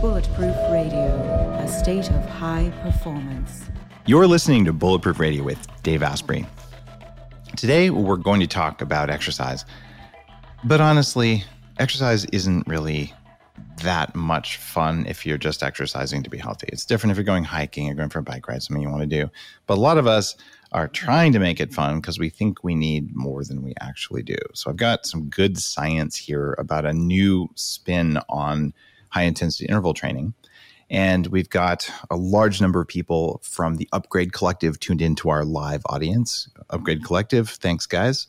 Bulletproof Radio, a state of high performance. You're listening to Bulletproof Radio with Dave Asprey. Today, we're going to talk about exercise. But honestly, exercise isn't really that much fun if you're just exercising to be healthy. It's different if you're going hiking or going for a bike ride, something you want to do. But a lot of us are trying to make it fun because we think we need more than we actually do. So I've got some good science here about a new spin on high intensity interval training. And we've got a large number of people from the Upgrade Collective tuned into our live audience. Upgrade Collective, thanks, guys.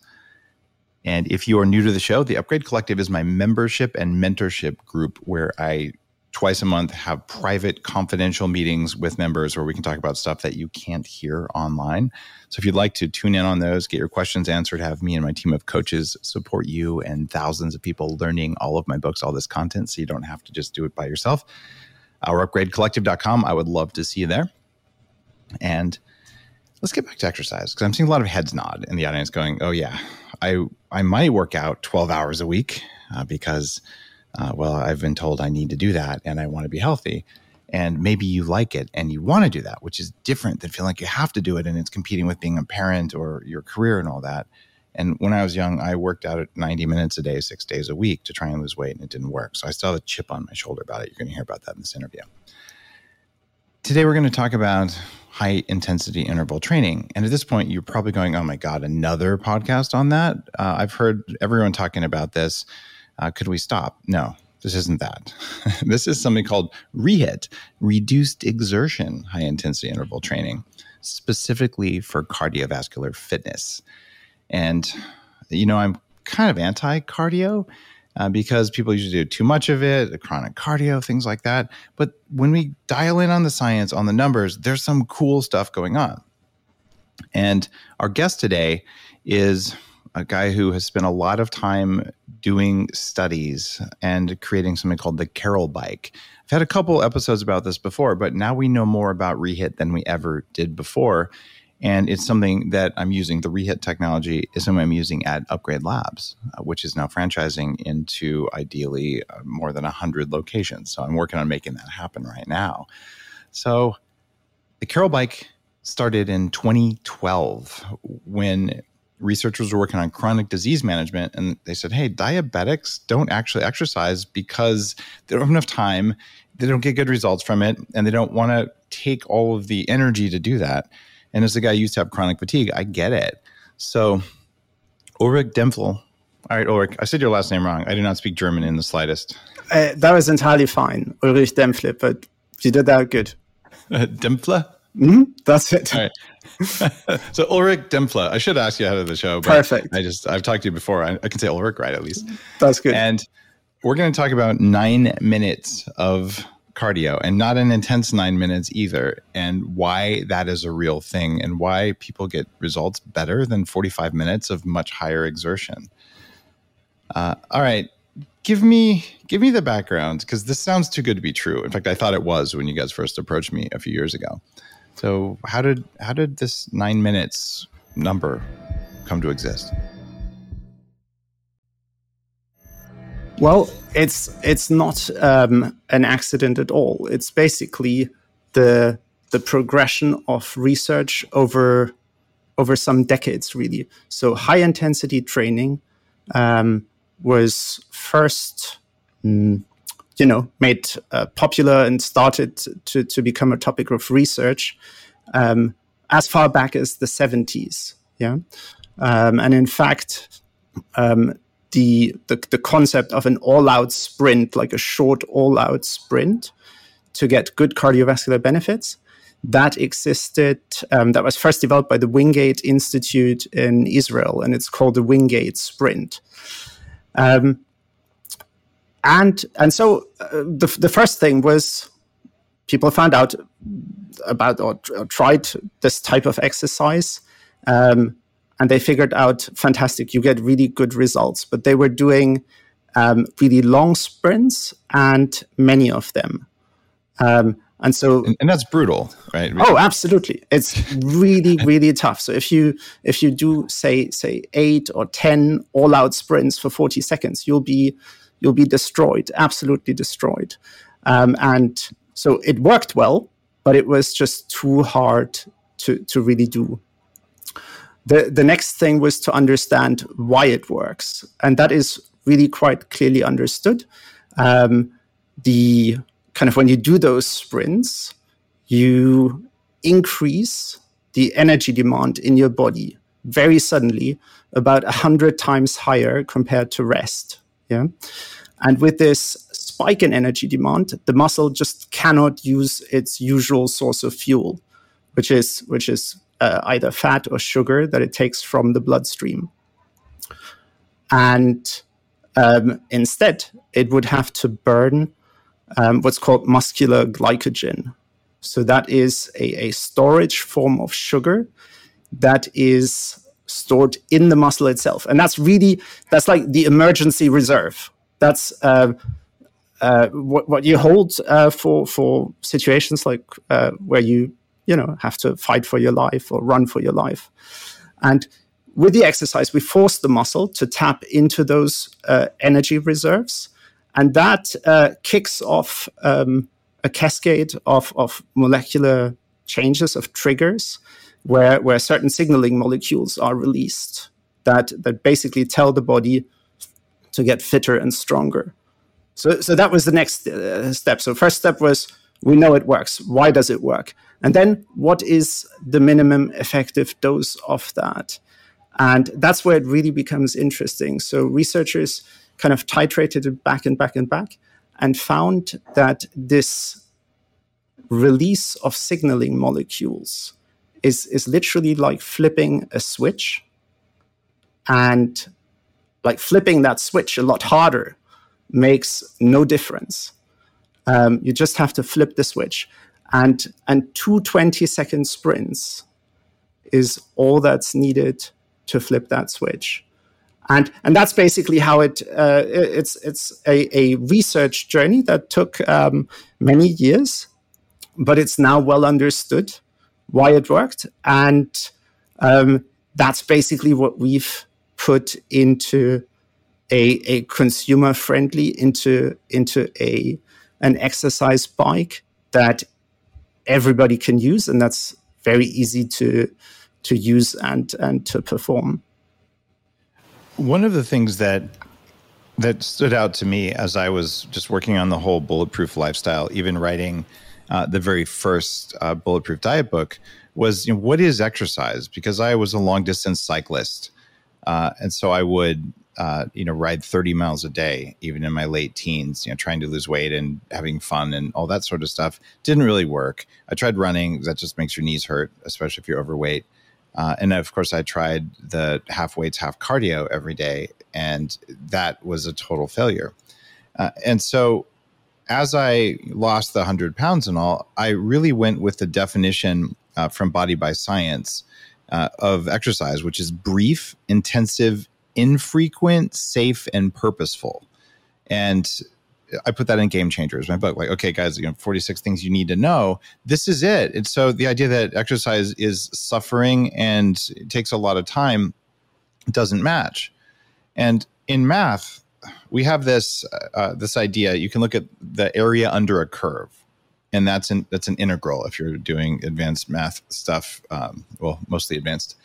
And if you are new to the show, the Upgrade Collective is my membership and mentorship group where I twice a month have private confidential meetings with members where we can talk about stuff that you can't hear online. So if you'd like to tune in on those, get your questions answered, have me and my team of coaches support you and thousands of people learning all of my books, all this content, so you don't have to just do it by yourself. Our upgradecollective.com. I would love to see you there. And let's get back to exercise because I'm seeing a lot of heads nod in the audience going, oh, yeah, I, I might work out 12 hours a week uh, because – uh, well, I've been told I need to do that and I want to be healthy. And maybe you like it and you want to do that, which is different than feeling like you have to do it and it's competing with being a parent or your career and all that. And when I was young, I worked out at 90 minutes a day, six days a week to try and lose weight, and it didn't work. So I still have a chip on my shoulder about it. You're going to hear about that in this interview. Today, we're going to talk about high intensity interval training. And at this point, you're probably going, oh my God, another podcast on that? Uh, I've heard everyone talking about this. Uh, could we stop? No, this isn't that. this is something called REHIT, reduced exertion high intensity interval training, specifically for cardiovascular fitness. And, you know, I'm kind of anti cardio. Uh, because people usually do too much of it, chronic cardio, things like that. But when we dial in on the science, on the numbers, there's some cool stuff going on. And our guest today is a guy who has spent a lot of time doing studies and creating something called the Carol Bike. I've had a couple episodes about this before, but now we know more about Rehit than we ever did before. And it's something that I'm using. The Rehit technology is something I'm using at Upgrade Labs, uh, which is now franchising into ideally uh, more than 100 locations. So I'm working on making that happen right now. So the Carol Bike started in 2012 when researchers were working on chronic disease management and they said hey diabetics don't actually exercise because they don't have enough time they don't get good results from it and they don't want to take all of the energy to do that. And as a guy who used to have chronic fatigue i get it. So ulrich dempfel all right ulrich i said your last name wrong. I do not speak german in the slightest. Uh, that was entirely fine ulrich dempfle but you did that good. Dempfle mm-hmm, that's it so Ulrich Dempfle, I should ask you ahead of the show. Perfect. I just I've talked to you before. I, I, can say Ulrich right at least. That's good. And we're going to talk about nine minutes of cardio, and not an intense nine minutes either, and why that is a real thing, and why people get results better than forty five minutes of much higher exertion. Uh, all right, give me give me the background because this sounds too good to be true. In fact, I thought it was when you guys first approached me a few years ago. So how did how did this nine minutes number come to exist? Well, it's it's not um, an accident at all. It's basically the the progression of research over over some decades, really. So high intensity training um, was first mm, you know made uh, popular and started to to become a topic of research um, as far back as the 70s. Yeah, um, and in fact, um, the, the the concept of an all-out sprint, like a short all-out sprint, to get good cardiovascular benefits, that existed. Um, that was first developed by the Wingate Institute in Israel, and it's called the Wingate Sprint. Um, and and so uh, the the first thing was people found out about or, or tried this type of exercise um, and they figured out fantastic you get really good results. But they were doing um, really long sprints and many of them. Um, and so and, and, that's brutal right? Oh absolutely. It's really really tough. So if you if you do say say eight or ten all out sprints for 40 seconds you'll be you'll be destroyed, absolutely destroyed. Um, and so it worked well, but it was just too hard to, to really do. The, the next thing was to understand why it works. And that is really quite clearly understood. Um, the kind of when you do those sprints, you increase the energy demand in your body very suddenly about 100 times higher compared to rest. Yeah. And with this spike in energy demand, the muscle just cannot use its usual source of fuel, which is, which is uh, either fat or sugar that it takes from the bloodstream. And um, instead, it would have to burn um, what's called muscular glycogen. So that is a, a storage form of sugar that is stored in the muscle itself. And that's really, that's like the emergency reserve. That's uh, uh, what, what you hold uh, for, for situations like uh, where you, you know, have to fight for your life or run for your life. And with the exercise, we force the muscle to tap into those uh, energy reserves. And that uh, kicks off um, a cascade of, of molecular changes, of triggers, where, where certain signaling molecules are released that, that basically tell the body to get fitter and stronger. So, so that was the next uh, step. So, first step was we know it works. Why does it work? And then, what is the minimum effective dose of that? And that's where it really becomes interesting. So, researchers kind of titrated it back and back and back and found that this release of signaling molecules is, is literally like flipping a switch and like flipping that switch a lot harder makes no difference. Um, you just have to flip the switch. And, and two 20 second sprints is all that's needed to flip that switch and and that's basically how it uh, it's it's a, a, research journey that took um, many years, but it's now well understood why it worked, and um, that's basically what we've put into a, a consumer friendly into into a an exercise bike that everybody can use, and that's very easy to to use and and to perform. One of the things that that stood out to me as I was just working on the whole bulletproof lifestyle, even writing uh, the very first uh, bulletproof diet book, was you know, what is exercise? Because I was a long distance cyclist, uh, and so I would uh, you know ride 30 miles a day, even in my late teens, you know, trying to lose weight and having fun and all that sort of stuff. Didn't really work. I tried running; that just makes your knees hurt, especially if you're overweight. Uh, and of course, I tried the half weights, half cardio every day, and that was a total failure. Uh, and so, as I lost the 100 pounds and all, I really went with the definition uh, from Body by Science uh, of exercise, which is brief, intensive, infrequent, safe, and purposeful. And I put that in Game Changers, my book. Like, okay, guys, you know, 46 things you need to know. This is it. And so the idea that exercise is suffering and takes a lot of time doesn't match. And in math, we have this uh, this idea. You can look at the area under a curve, and that's an that's an integral if you're doing advanced math stuff. Um, well, mostly advanced.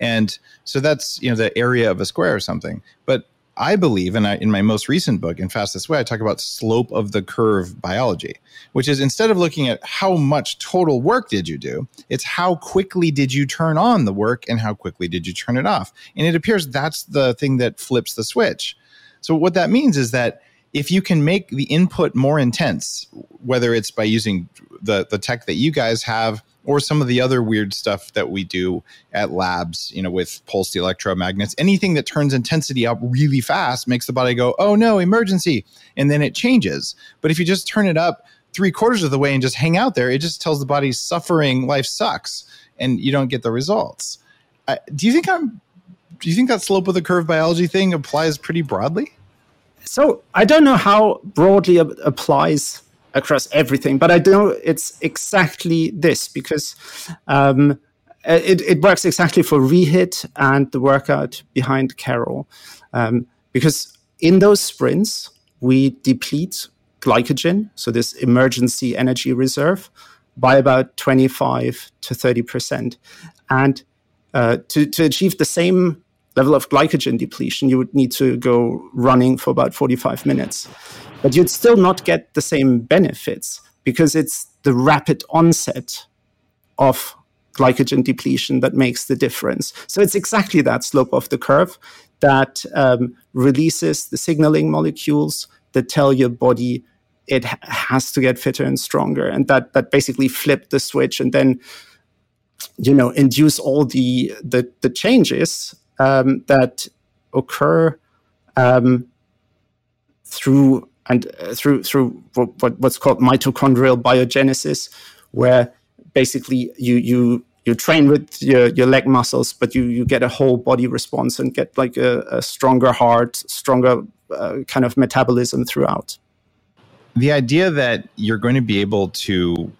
And so that's you know the area of a square or something. But I believe, and I, in my most recent book, In Fast This Way, I talk about slope of the curve biology, which is instead of looking at how much total work did you do, it's how quickly did you turn on the work and how quickly did you turn it off. And it appears that's the thing that flips the switch. So, what that means is that if you can make the input more intense, whether it's by using the, the tech that you guys have or some of the other weird stuff that we do at labs, you know, with pulsed electromagnets. Anything that turns intensity up really fast makes the body go, oh no, emergency. And then it changes. But if you just turn it up three quarters of the way and just hang out there, it just tells the body suffering, life sucks, and you don't get the results. Do you think I'm do you think that slope of the curve biology thing applies pretty broadly? So I don't know how broadly it applies across everything. But I know it's exactly this because um, it, it works exactly for Rehit and the workout behind Carol. Um, because in those sprints, we deplete glycogen, so this emergency energy reserve, by about 25 to 30%. And uh, to, to achieve the same level of glycogen depletion, you would need to go running for about 45 minutes. But you'd still not get the same benefits because it's the rapid onset of glycogen depletion that makes the difference. So it's exactly that slope of the curve that um, releases the signaling molecules that tell your body it has to get fitter and stronger, and that that basically flip the switch and then you know induce all the the, the changes um, that occur um, through and uh, through through what, what's called mitochondrial biogenesis, where basically you you you train with your, your leg muscles, but you you get a whole body response and get like a, a stronger heart, stronger uh, kind of metabolism throughout. The idea that you're going to be able to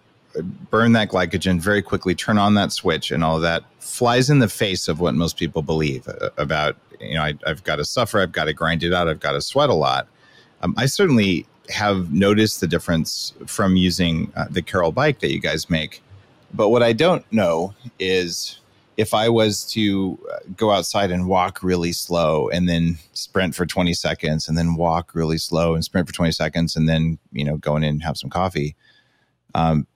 burn that glycogen very quickly, turn on that switch, and all of that flies in the face of what most people believe uh, about. You know, I, have got to suffer, I've got to grind it out, I've got to sweat a lot. Um, I certainly have noticed the difference from using uh, the Carol bike that you guys make. But what I don't know is if I was to uh, go outside and walk really slow and then sprint for 20 seconds and then walk really slow and sprint for 20 seconds and then, you know, go in and have some coffee. Um,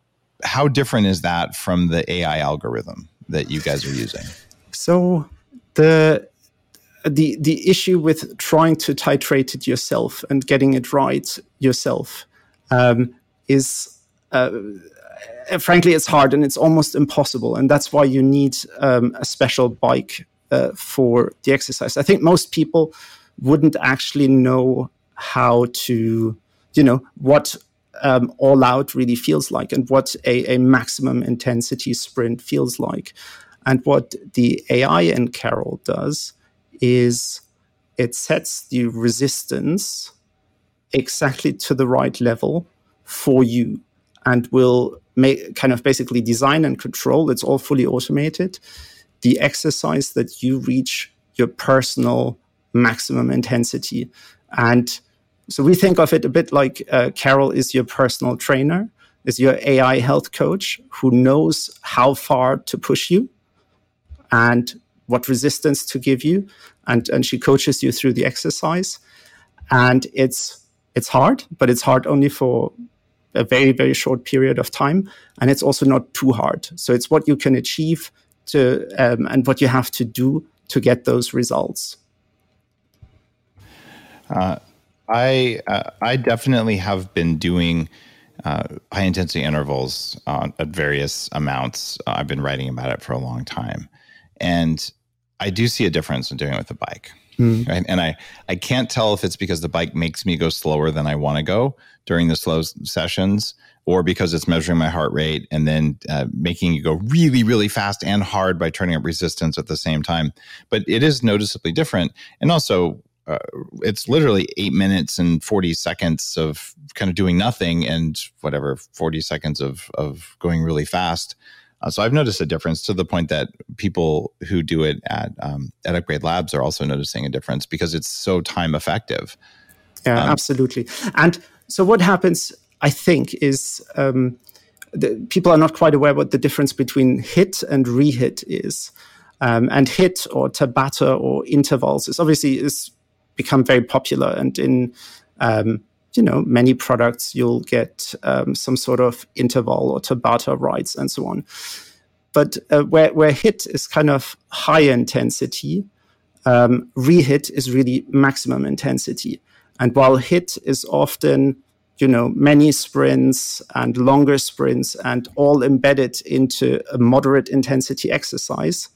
how different is that from the AI algorithm that you guys are using? So the the the issue with trying to titrate it yourself and getting it right yourself um, is uh, frankly it's hard and it's almost impossible and that's why you need um, a special bike uh, for the exercise i think most people wouldn't actually know how to you know what um, all out really feels like and what a, a maximum intensity sprint feels like. And what the ai in carol does is it sets the resistance exactly to the right level for you and will make kind of basically design and control. It's all fully automated. The exercise that you reach your personal maximum intensity and so we think of it a bit like uh, carol is your personal trainer is your ai health coach who knows how far to push you and what resistance to give you and and she coaches you through the exercise. And it's it's hard but it's hard only for a very very short period of time and it's also not too hard. So it's what you can achieve to um, and what you have to do to get those results. Uh, i uh, i definitely have been doing uh, high intensity intervals at various amounts i've been writing about it for a long time and I do see a difference in doing it with the bike. Mm. Right? And I, I can't tell if it's because the bike makes me go slower than I want to go during the slow sessions or because it's measuring my heart rate and then uh, making you go really, really fast and hard by turning up resistance at the same time. But it is noticeably different. And also, uh, it's literally eight minutes and 40 seconds of kind of doing nothing and whatever, 40 seconds of, of going really fast. Uh, so I've noticed a difference to the point that people who do it at um, at Upgrade Labs are also noticing a difference because it's so time effective. Yeah, um, absolutely. And so what happens, I think, is um, the, people are not quite aware what the difference between HIIT and rehit is. Um, and HIIT or Tabata or intervals is obviously is become very popular and in um, you know, many products you'll get um, some sort of interval or Tabata rights and so on. But uh, where, where HIIT is kind of high intensity, um, rehit is really maximum intensity. And while HIIT is often, you know, many sprints and longer sprints and all embedded into a moderate intensity exercise,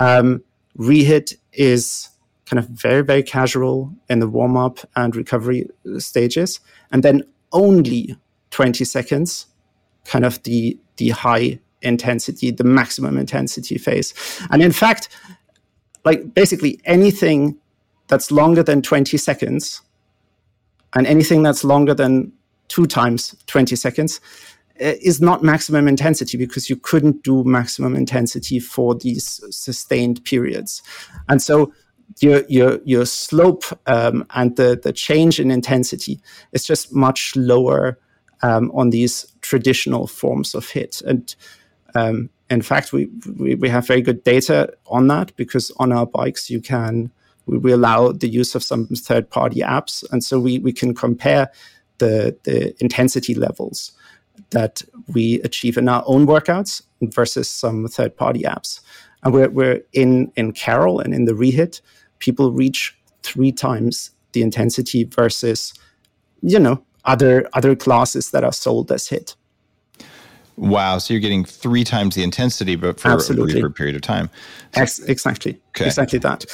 um, rehit is kind of very, very casual in the warm up and recovery stages. And then only 20 seconds, kind of the, the high intensity, the maximum intensity phase. And in fact, like basically anything that's longer than 20 seconds and anything that's longer than two times 20 seconds uh, is not maximum intensity because you couldn't do maximum intensity for these sustained periods. And so your your your slope um, and the the change in intensity is just much lower um, on these traditional forms of HIIT. And um, in fact, we, we, we have very good data on that because on our bikes you can we, we allow the use of some third party apps, and so we we can compare the the intensity levels that we achieve in our own workouts versus some third party apps. And we're, we're in, in Carol and in the Rehit, people reach three times the intensity versus, you know, other other classes that are sold as HIIT. Wow. So you're getting three times the intensity, but for Absolutely. a period of time. So, Ex- exactly. Okay. Exactly that.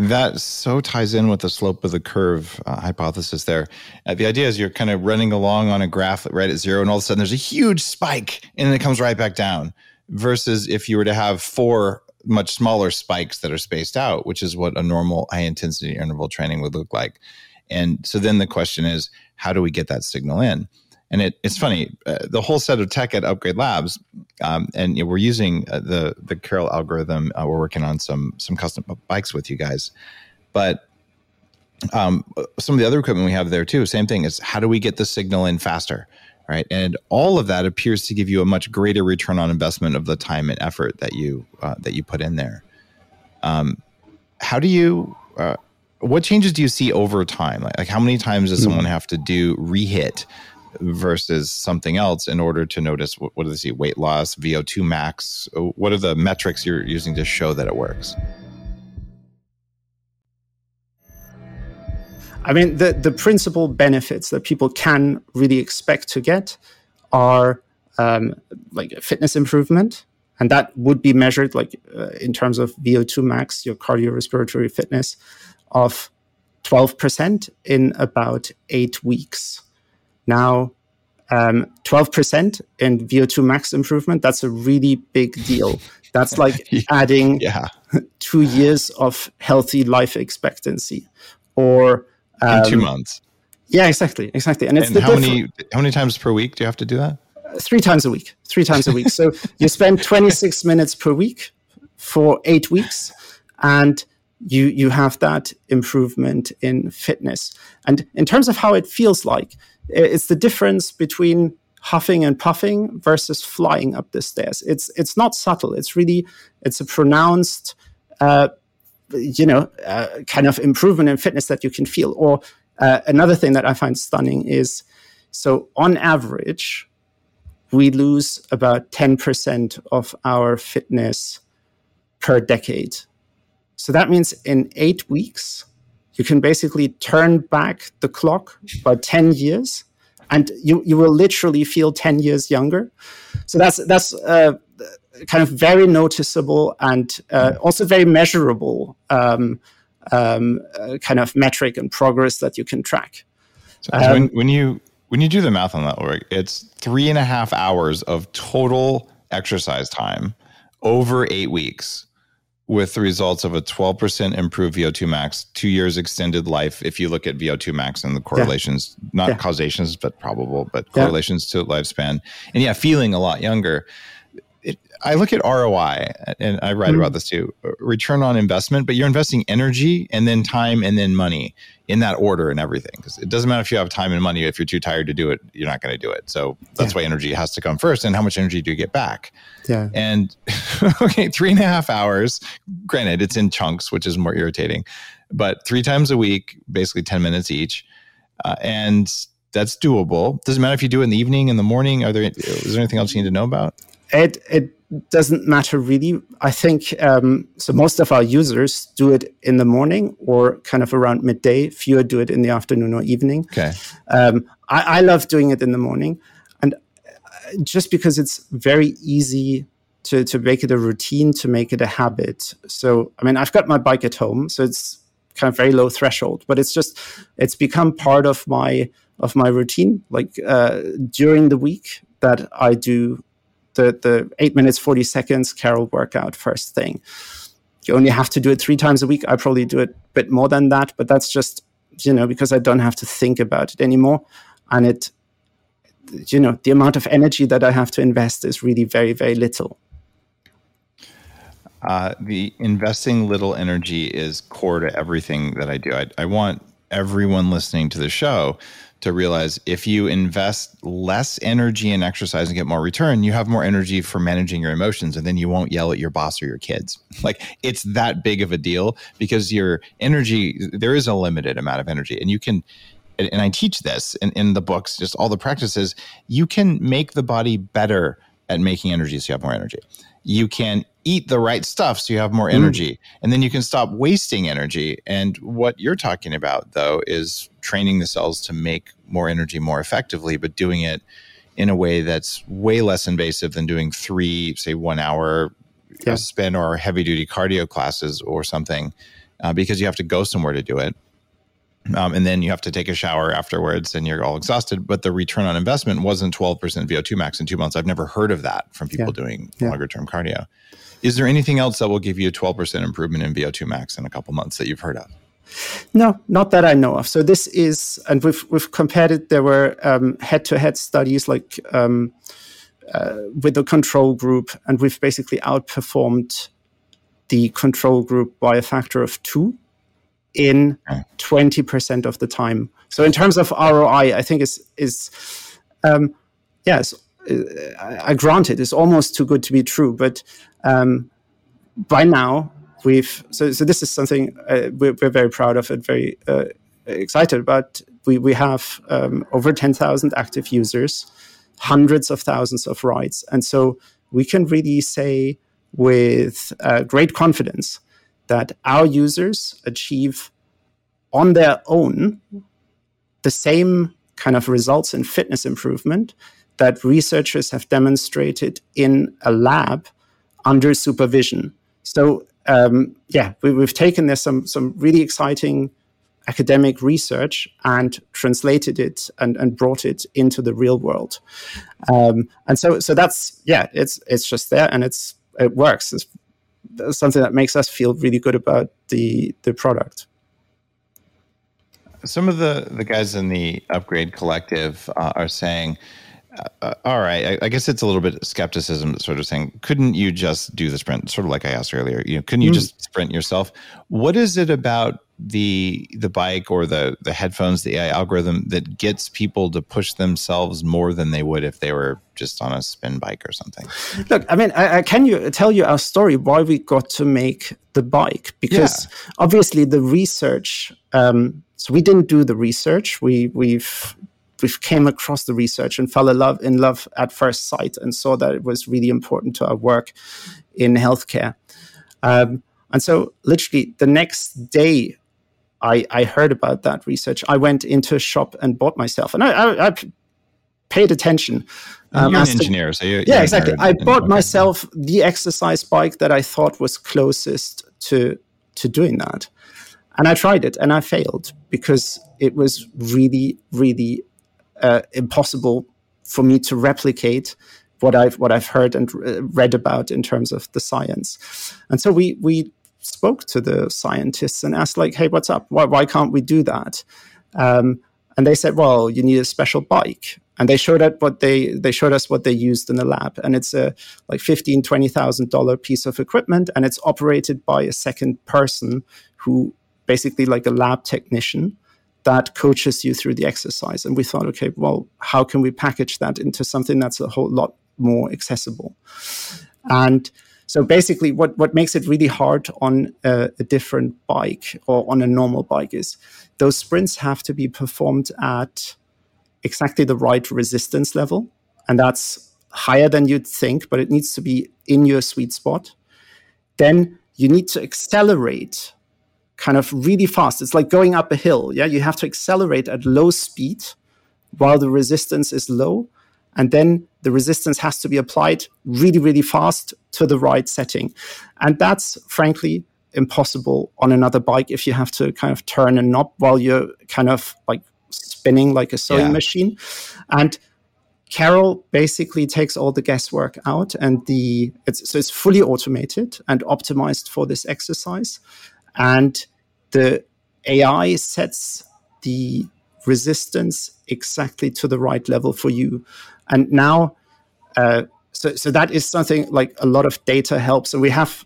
That so ties in with the slope of the curve uh, hypothesis there. Uh, the idea is you're kind of running along on a graph right at zero, and all of a sudden there's a huge spike, and then it comes right back down. Versus if you were to have four much smaller spikes that are spaced out, which is what a normal high intensity interval training would look like. And so then the question is, how do we get that signal in? And it, it's funny, uh, the whole set of tech at Upgrade Labs, um, and you know, we're using uh, the the Carol algorithm. Uh, we're working on some some custom bikes with you guys, but um, some of the other equipment we have there too. Same thing is how do we get the signal in faster, right? And all of that appears to give you a much greater return on investment of the time and effort that you uh, that you put in there. Um, how do you? Uh, what changes do you see over time? Like, like how many times does mm-hmm. someone have to do rehit versus something else in order to notice what, what do they see weight loss vo2 max what are the metrics you're using to show that it works i mean the, the principal benefits that people can really expect to get are um, like fitness improvement and that would be measured like uh, in terms of vo2 max your cardiorespiratory fitness of 12% in about eight weeks now, um, 12% in VO2 max improvement, that's a really big deal. That's like adding yeah. two years of healthy life expectancy or um, in two months. Yeah, exactly. Exactly. And it's and how many how many times per week do you have to do that? Three times a week. Three times a week. so you spend 26 minutes per week for eight weeks. And you you have that improvement in fitness. And in terms of how it feels like, it's the difference between huffing and puffing versus flying up the stairs. It's it's not subtle. It's really it's a pronounced, uh, you know, uh, kind of improvement in fitness that you can feel. Or uh, another thing that I find stunning is so on average, we lose about ten percent of our fitness per decade. So that means in eight weeks, you can basically turn back the clock by 10 years and you, you will literally feel 10 years younger. So that's, that's uh, kind of very noticeable and uh, also very measurable um, um, uh, kind of metric and progress that you can track. So um, when, when you when you do the math on that, Ulrich, it's three and a half hours of total exercise time over eight weeks with the results of a 12% improved VO2 max, two years extended life. If you look at VO2 max and the correlations, yeah. not yeah. causations, but probable, but correlations yeah. to lifespan. And yeah, feeling a lot younger. I look at ROI, and I write mm-hmm. about this too return on investment, but you're investing energy and then time and then money in that order and everything. Because it doesn't matter if you have time and money, if you're too tired to do it, you're not going to do it. So that's why energy has to come first. And how much energy do you get back? Yeah. And okay, three and a half hours. Granted, it's in chunks, which is more irritating, but three times a week, basically 10 minutes each. Uh, and that's doable. Doesn't matter if you do it in the evening, in the morning. Are there is there anything else you need to know about? It it doesn't matter really. I think um, so. Most of our users do it in the morning or kind of around midday. Fewer do it in the afternoon or evening. Okay. Um, I, I love doing it in the morning and just because it's very easy to, to make it a routine, to make it a habit. So, I mean, I've got my bike at home, so it's kind of very low threshold, but it's just, it's become part of my, of my routine. Like uh, during the week that I do the, the eight minutes, 40 seconds Carol workout first thing. You only have to do it three times a week. I probably do it a bit more than that, but that's just, you know, because I don't have to think about it anymore. And it you know the amount of energy that I have to invest is really very very little. Uh, the investing little energy is core to everything that I do. I, I want everyone listening to the show to realize if you invest less energy in exercise and get more return, you have more energy for managing your emotions and then you won't yell at your boss or your kids. Like it's that big of a deal because your energy, there is a limited amount of energy and you can, and I teach this in, in the books, just all the practices, you can make the body better at making energy so you have more energy. You can eat the right stuff so you have more mm. energy mm. and then you can stop wasting energy and what you're talking about though is training the cells to make more energy more effectively but doing it in a way that's way less invasive than doing three say one hour yeah. spin or heavy duty cardio classes or something uh, because you have to go somewhere to do it um, and then you have to take a shower afterwards and you're all exhausted. But the return on investment wasn't 12% VO2 max in two months. I've never heard of that from people yeah. doing yeah. longer term cardio. Is there anything else that will give you a 12% improvement in VO2 max in a couple months that you've heard of? No, not that I know of. So this is, and we've we've compared it. There were head to head studies like um, uh, with the control group, and we've basically outperformed the control group by a factor of two in twenty percent of the time. So in terms of ROI, I think is is um, yes, I grant it, it's almost too good to be true. But um, by now, we've so, so this is something uh, we're, we're, very proud of and very uh, excited about. We, we have um, over 10,000 active users, hundreds of thousands of rides. And so we can really say with uh, great confidence that our users achieve on their own the same kind of results in fitness improvement that researchers have demonstrated in a lab under supervision. So um, yeah, we, have taken this some some really exciting academic research and translated it and, and brought it into the real world. Um, and so so that's yeah, it's it's just there and it's it works. It's, something that makes us feel really good about the the product some of the the guys in the upgrade collective uh, are saying uh, all right. I, I, guess it's a little bit skepticism, sort of saying, couldn't you just do the sprint? Sort of like I asked earlier. You know, couldn't you mm. just sprint yourself? What is it about the the bike or the the headphones, the AI algorithm that gets people to push themselves more than they would if they were just on a spin bike or something? Look, I mean, I, I can you tell you our story why we got to make the bike because yeah. obviously the research. Um, so we didn't do the research. We we've we came across the research and fell in love in love at first sight and saw that it was really important to our work in healthcare. Um, and so, literally, the next day, I, I, heard about that research. I went into a shop and bought myself, and I, I, I paid attention. Um, you're an engineer, to, so you yeah, exactly. I bought myself the exercise bike that I thought was closest to to doing that, and I tried it, and I failed because it was really, really uh, impossible for me to replicate what I've what I've heard and read about in terms of the science. And so we we spoke to the scientists and asked like, hey, what's up? Why why can't we do that? Um, and they said, well, you need a special bike. And they showed us what they they showed us what they used in the lab, and it's a like fifteen twenty thousand dollar piece of equipment, and it's operated by a second person who basically like a lab technician that coaches you through the exercise. And we thought, okay, well, how can we package that into something that's a whole lot more accessible? And so basically, what, what makes it really hard on a, a different bike or on a normal bike is those sprints have to be performed at exactly the right resistance level. And that's higher than you'd think, but it needs to be in your sweet spot. Then you need to accelerate kind of really fast. It's like going up a hill. Yeah, you have to accelerate at low speed while the resistance is low. And then the resistance has to be applied really, really fast to the right setting. And that's frankly impossible on another bike if you have to kind of turn a knob while you're kind of like spinning like a sewing yeah. machine. And Carol basically takes all the guesswork out and the it's so it's fully automated and optimized for this exercise and the AI sets the resistance exactly to the right level for you. And now, uh, so so that is something like a lot of data helps, and we have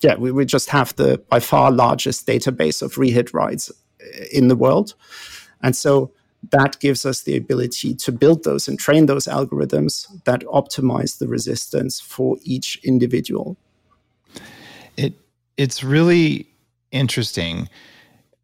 yeah, we, we just have the by far largest database of rehit rides uh, in the world. And so that gives us the ability to build those and train those algorithms that optimize the resistance for each individual. It it's really interesting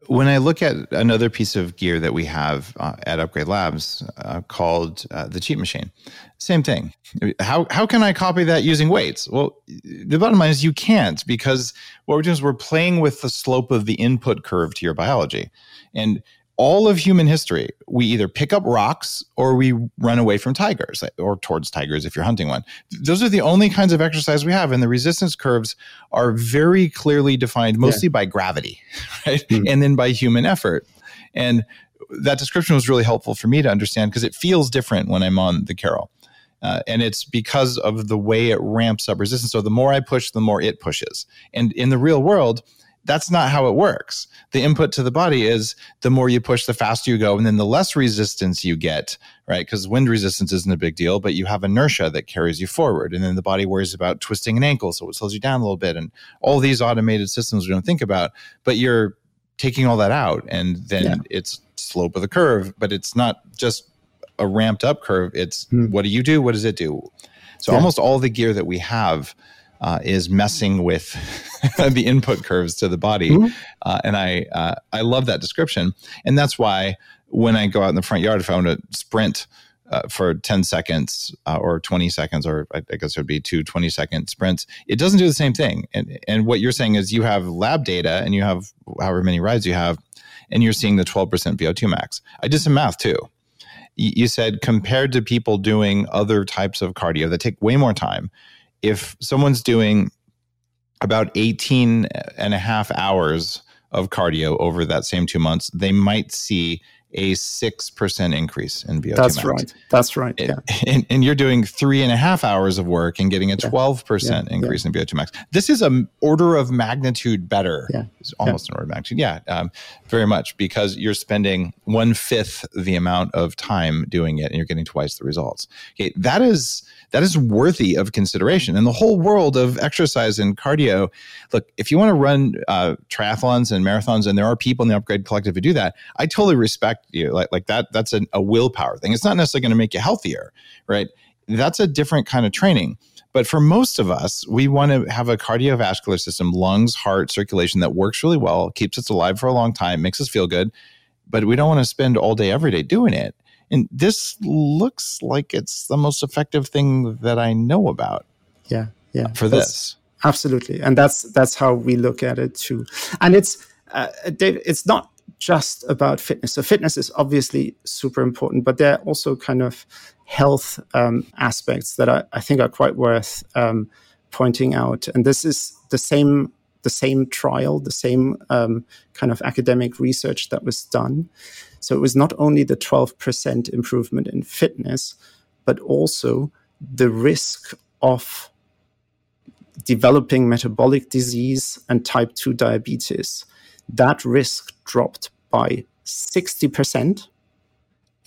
when I look at another piece of gear that we have uh, at Upgrade Labs uh, called uh, the Cheat Machine, same thing. How how can I copy that using weights? Well, the bottom line is you can't because what we're doing is we're playing with the slope of the input curve to your biology, and all of human history, we either pick up rocks or we run away from tigers or towards tigers if you're hunting one. Those are the only kinds of exercise we have. And the resistance curves are very clearly defined, mostly yeah. by gravity, right? Mm-hmm. And then by human effort. And that description was really helpful for me to understand because it feels different when I'm on the Carol. Uh, and it's because of the way it ramps up resistance. So the more I push, the more it pushes. And in the real world, that's not how it works. The input to the body is the more you push, the faster you go, and then the less resistance you get, right? Because wind resistance isn't a big deal, but you have inertia that carries you forward. And then the body worries about twisting an ankle, so it slows you down a little bit. And all these automated systems we don't think about, but you're taking all that out, and then yeah. it's slope of the curve, but it's not just a ramped up curve. It's hmm. what do you do? What does it do? So yeah. almost all the gear that we have uh, is messing with the input curves to the body, mm-hmm. uh, and I uh, I love that description, and that's why when I go out in the front yard, if I want to sprint uh, for 10 seconds uh, or 20 seconds, or I, guess it would be two 20 second sprints, it doesn't do the same thing. And, and what you're saying is you have lab data and you have however many rides you have, and you're seeing the 12% VO2 max. I did some math too. You said compared to people doing other types of cardio that take way more time, if someone's doing about 18 and a half hours of cardio over that same two months, they might see a 6% increase in VO2 That's max. right. That's right. Yeah. And, and, you're doing three and a half hours of work and getting a 12% yeah. increase yeah. in VO2 max. This is an order of magnitude better. Yeah. It's almost an order of magnitude. Yeah, um, very much because you're spending one fifth the amount of time doing it and you're getting twice the results. Okay. That is that is worthy of consideration. And the whole world of exercise and cardio, look, if you want to run uh, triathlons and marathons, and there are people in the Upgrade Collective who do that, I totally respect you. Like, like that, that's a, a willpower thing. It's not necessarily going to make you healthier, right? That's a different kind of training. But for most of us, we want to have a cardiovascular system, lungs, heart, circulation that works really well, keeps us alive for a long time, makes us feel good. But we don't want to spend all day, every day doing it. And this looks like it's the most effective thing that I know about. Yeah, yeah. For this, absolutely, and that's that's how we look at it too. And it's uh, Dave, it's not just about fitness. So fitness is obviously super important, but there are also kind of health um, aspects that I, I, think are quite worth um, pointing out. And this is the same the same trial, the same um, kind of academic research that was done. So it was not only the 12% improvement in fitness, but also the risk of developing metabolic disease and type 2 diabetes. That risk dropped by 60%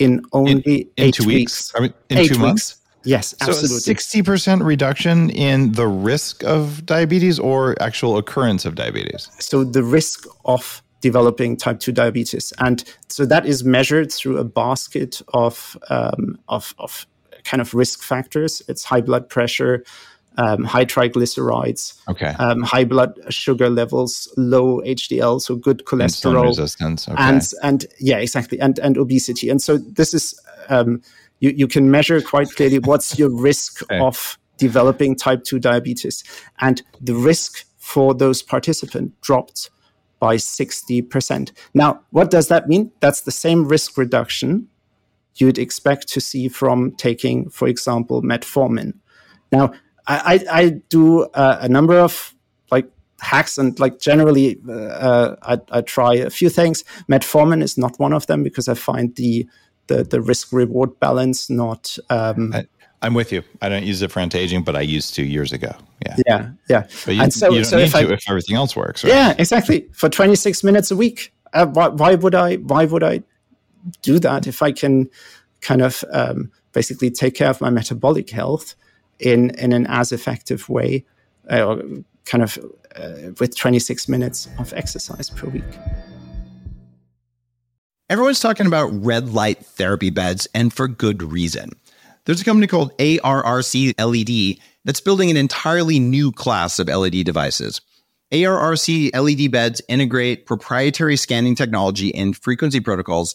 in only in, in eight two weeks. weeks. I mean, in eight two weeks. months? Yes, absolutely. So 60% reduction in the risk of diabetes or actual occurrence of diabetes? So the risk of developing type 2 diabetes. And so that is measured through a basket of, um, of, of kind of risk factors. It's high blood pressure, um, high triglycerides, okay. um, high blood sugar levels, low HDL, so good cholesterol, resistance, okay. and and yeah, exactly, and and obesity. And so this is um, you you can measure quite clearly what's your risk okay. of developing type two diabetes, and the risk for those participants dropped by 60%. Now, what does that mean? That's the same risk reduction you'd expect to see from taking, for example, metformin. Now, I, I, I do uh, a number of like hacks and like generally uh, uh, I, I try a few things. Metformin is not one of them because I find the the, the risk reward balance not um, I, I'm with you. I don't use it for anti-aging, but I used to years ago. Yeah. Yeah. Yeah. But you, so, you don't so need if to I, if everything else works. Right? Yeah, exactly. For 26 minutes a week. Uh, why, why, would I, why would I do that if I can kind of um, basically take care of my metabolic health in, in an as effective way? Uh, kind of uh, with 26 minutes of exercise per week. Everyone's talking about red light therapy beds, and for good reason. There's a company called ARRC LED that's building an entirely new class of LED devices. ARRC LED beds integrate proprietary scanning technology and frequency protocols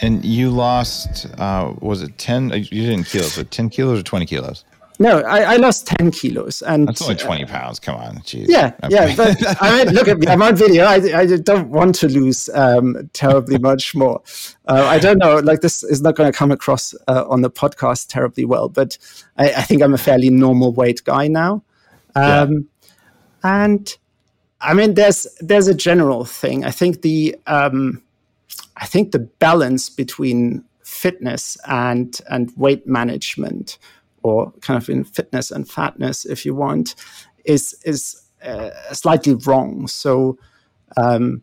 And you lost, uh, was it 10? You didn't kilos, but 10 kilos or 20 kilos? No, I, I, lost 10 kilos. and That's only 20 uh, pounds. Come on. Jeez. Yeah. Okay. Yeah. But I mean, look, at me, I'm on video. I, I don't want to lose um, terribly much more. Uh, I don't know. Like, this is not going to come across uh, on the podcast terribly well, but I, I, think I'm a fairly normal weight guy now. Um, yeah. And I mean, there's there's a general thing. I think the um, I think the balance between fitness and and weight management or kind of in fitness and fatness, if you want, is is uh, slightly wrong. So um,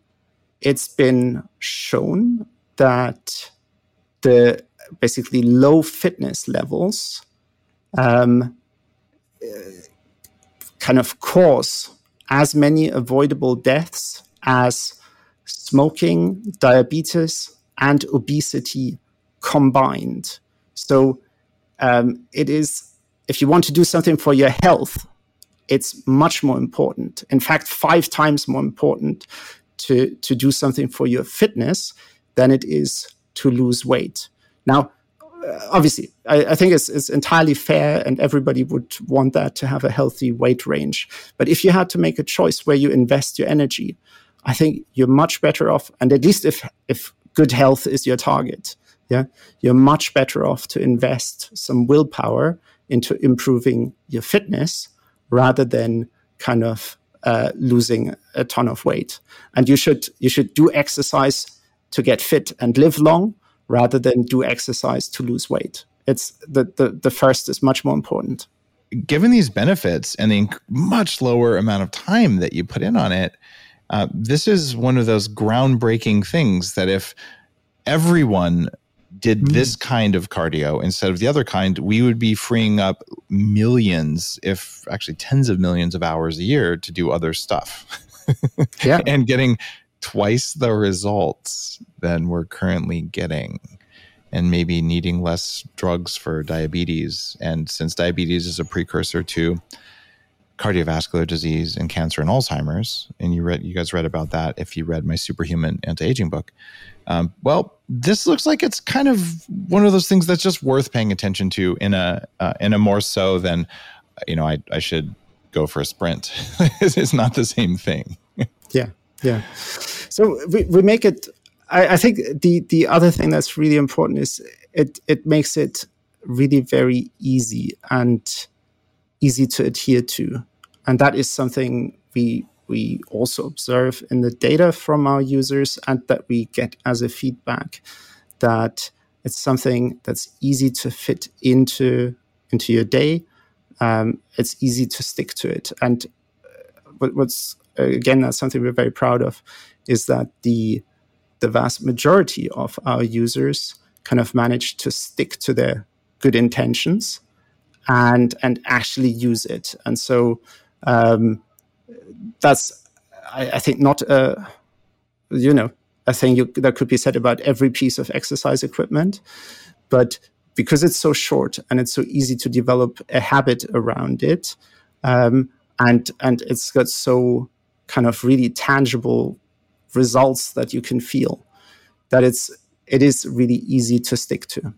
it's been shown that the basically low fitness levels um, kind of cause as many avoidable deaths as smoking, diabetes, and obesity combined. So um, it is, if you want to do something for your health, it's much more important. In fact, five times more important to, to do something for your fitness than it is to lose weight. Now, uh, obviously, I, I, think it's, it's entirely fair, and everybody would want that to have a healthy weight range. But if you had to make a choice where you invest your energy, I think you're much better off. And at least if if good health is your target, yeah, you're much better off to invest some willpower into improving your fitness rather than kind of uh, losing a ton of weight. And you should you should do exercise to get fit and live long rather than do exercise to lose weight. It's the the, the first is much more important. Given these benefits and the much lower amount of time that you put in on it, uh, this is one of those groundbreaking things that if everyone did mm. this kind of cardio instead of the other kind, we would be freeing up millions, if actually tens of millions of hours a year to do other stuff. yeah. and getting twice the results than we're currently getting. And maybe needing less drugs for diabetes. And since diabetes is a precursor to cardiovascular disease and cancer and Alzheimer's, and you read, you guys read about that if you read my Superhuman Anti-Aging book. Um, well, this looks like it's kind of one of those things that's just worth paying attention to in a uh, in a more so than, you know, I I should go for a sprint. it's not the same thing. yeah, yeah. So we, we make it. I, I think the the other thing that's really important is it it makes it really very easy and easy to adhere to. And that is something we we also observe in the data from our users and that we get as a feedback that it's something that's easy to fit into into your day. Um, it's easy to stick to it. And uh, what's again that's something we're very proud of is that the the vast majority of our users kind of manage to stick to their good intentions and and actually use it. And so um, that's I, I, think not a you know a thing you, that could be said about every piece of exercise equipment, but because it's so short and it's so easy to develop a habit around it, um, and and it's got so kind of really tangible results that you can feel that it's it is really easy to stick to.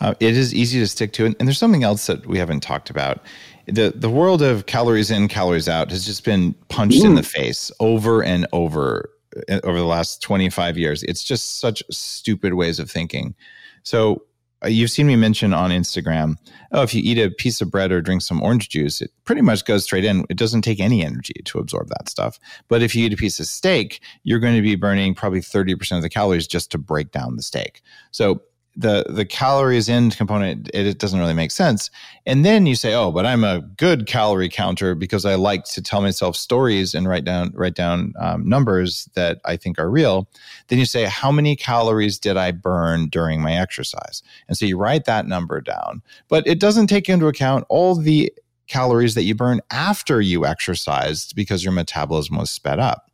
Uh, it is easy to stick to, and, and there's something else that we haven't talked about. the The world of calories in, calories out has just been punched in the face over and over uh, over the last 25 years. It's just such stupid ways of thinking. So uh, you've seen me mention on Instagram, oh, if you eat a piece of bread or drink some orange juice, it pretty much goes straight in. It doesn't take any energy to absorb that stuff. But if you eat a piece of steak, you're going to be burning probably 30% of the calories just to break down the steak. So the the calories in component it, it, doesn't really make sense. And then you say oh but i'm a good calorie counter because i like to tell myself stories and write down write down um, numbers that i think are real. Then you say how many calories did i burn during my exercise? And so you write that number down. But it doesn't take into account all the calories that you burn after you exercised because your metabolism was sped up.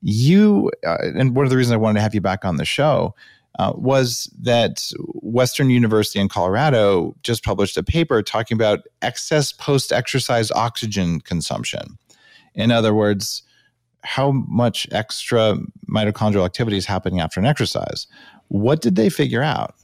You uh, and one of the reasons i wanted to have you back on the show uh, was that Western University in Colorado just published a paper talking about excess post exercise oxygen consumption. In other words, how much extra mitochondrial activity is happening after an exercise. What did they figure out?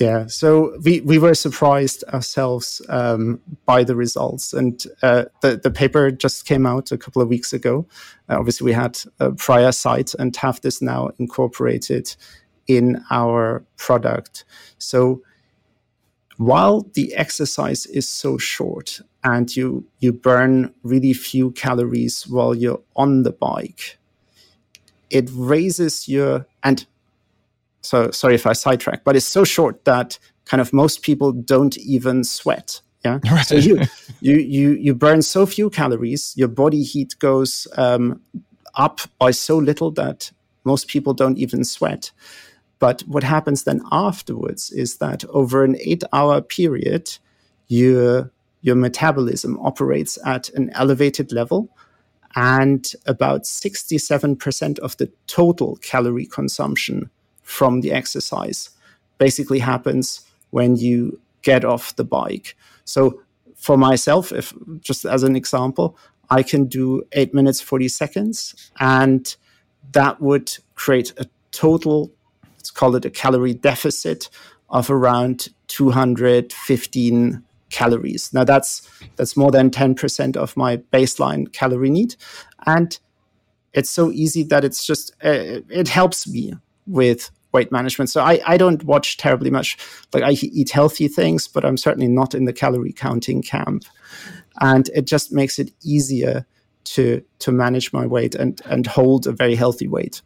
Yeah, so we, we were surprised ourselves um, by the results. And uh, the, the paper just came out a couple of weeks ago. Uh, obviously, we had a prior site and have this now incorporated in our product. So while the exercise is so short and you you burn really few calories while you're on the bike, it raises your and so sorry if I sidetrack, but it's so short that kind of most people don't even sweat. Yeah. Right. So you, you you you burn so few calories, your body heat goes um, up by so little that most people don't even sweat. But what happens then afterwards is that over an eight hour period, your, your metabolism operates at an elevated level. And about 67% of the total calorie consumption from the exercise basically happens when you get off the bike. So for myself, if just as an example, I can do eight minutes, 40 seconds, and that would create a total let's call it a calorie deficit of around 215 calories. Now that's that's more than 10% of my baseline calorie need and it's so easy that it's just uh, it helps me with weight management. So I, I don't watch terribly much. Like I eat healthy things, but I'm certainly not in the calorie counting camp. And it just makes it easier to to manage my weight and and hold a very healthy weight.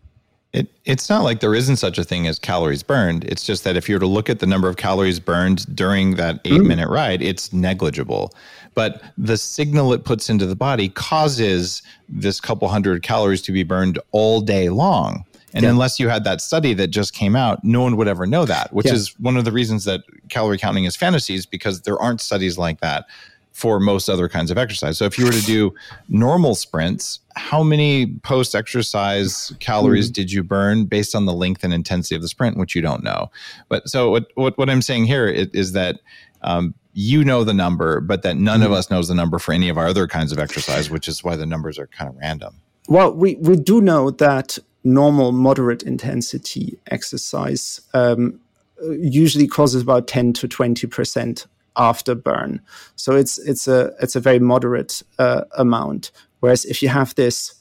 It, it's not like there isn't such a thing as calories burned. It's just that if you were to look at the number of calories burned during that eight mm. minute ride, it's negligible. But the signal it puts into the body causes this couple hundred calories to be burned all day long. And yeah. unless you had that study that just came out, no one would ever know that, which yeah. is one of the reasons that calorie counting is fantasies because there aren't studies like that for most other kinds of exercise. So if you were to do normal sprints, how many post exercise calories mm. did you burn based on the length and intensity of the sprint, which you don't know? But so what what, what I'm saying here is, is that um, you know the number, but that none mm. of us knows the number for any of our other kinds of exercise, which is why the numbers are kind of random. Well, we, we do know that normal moderate intensity exercise um, usually causes about 10 to 20 percent after burn. So it's it's a it's a very moderate uh, amount. Whereas if you have this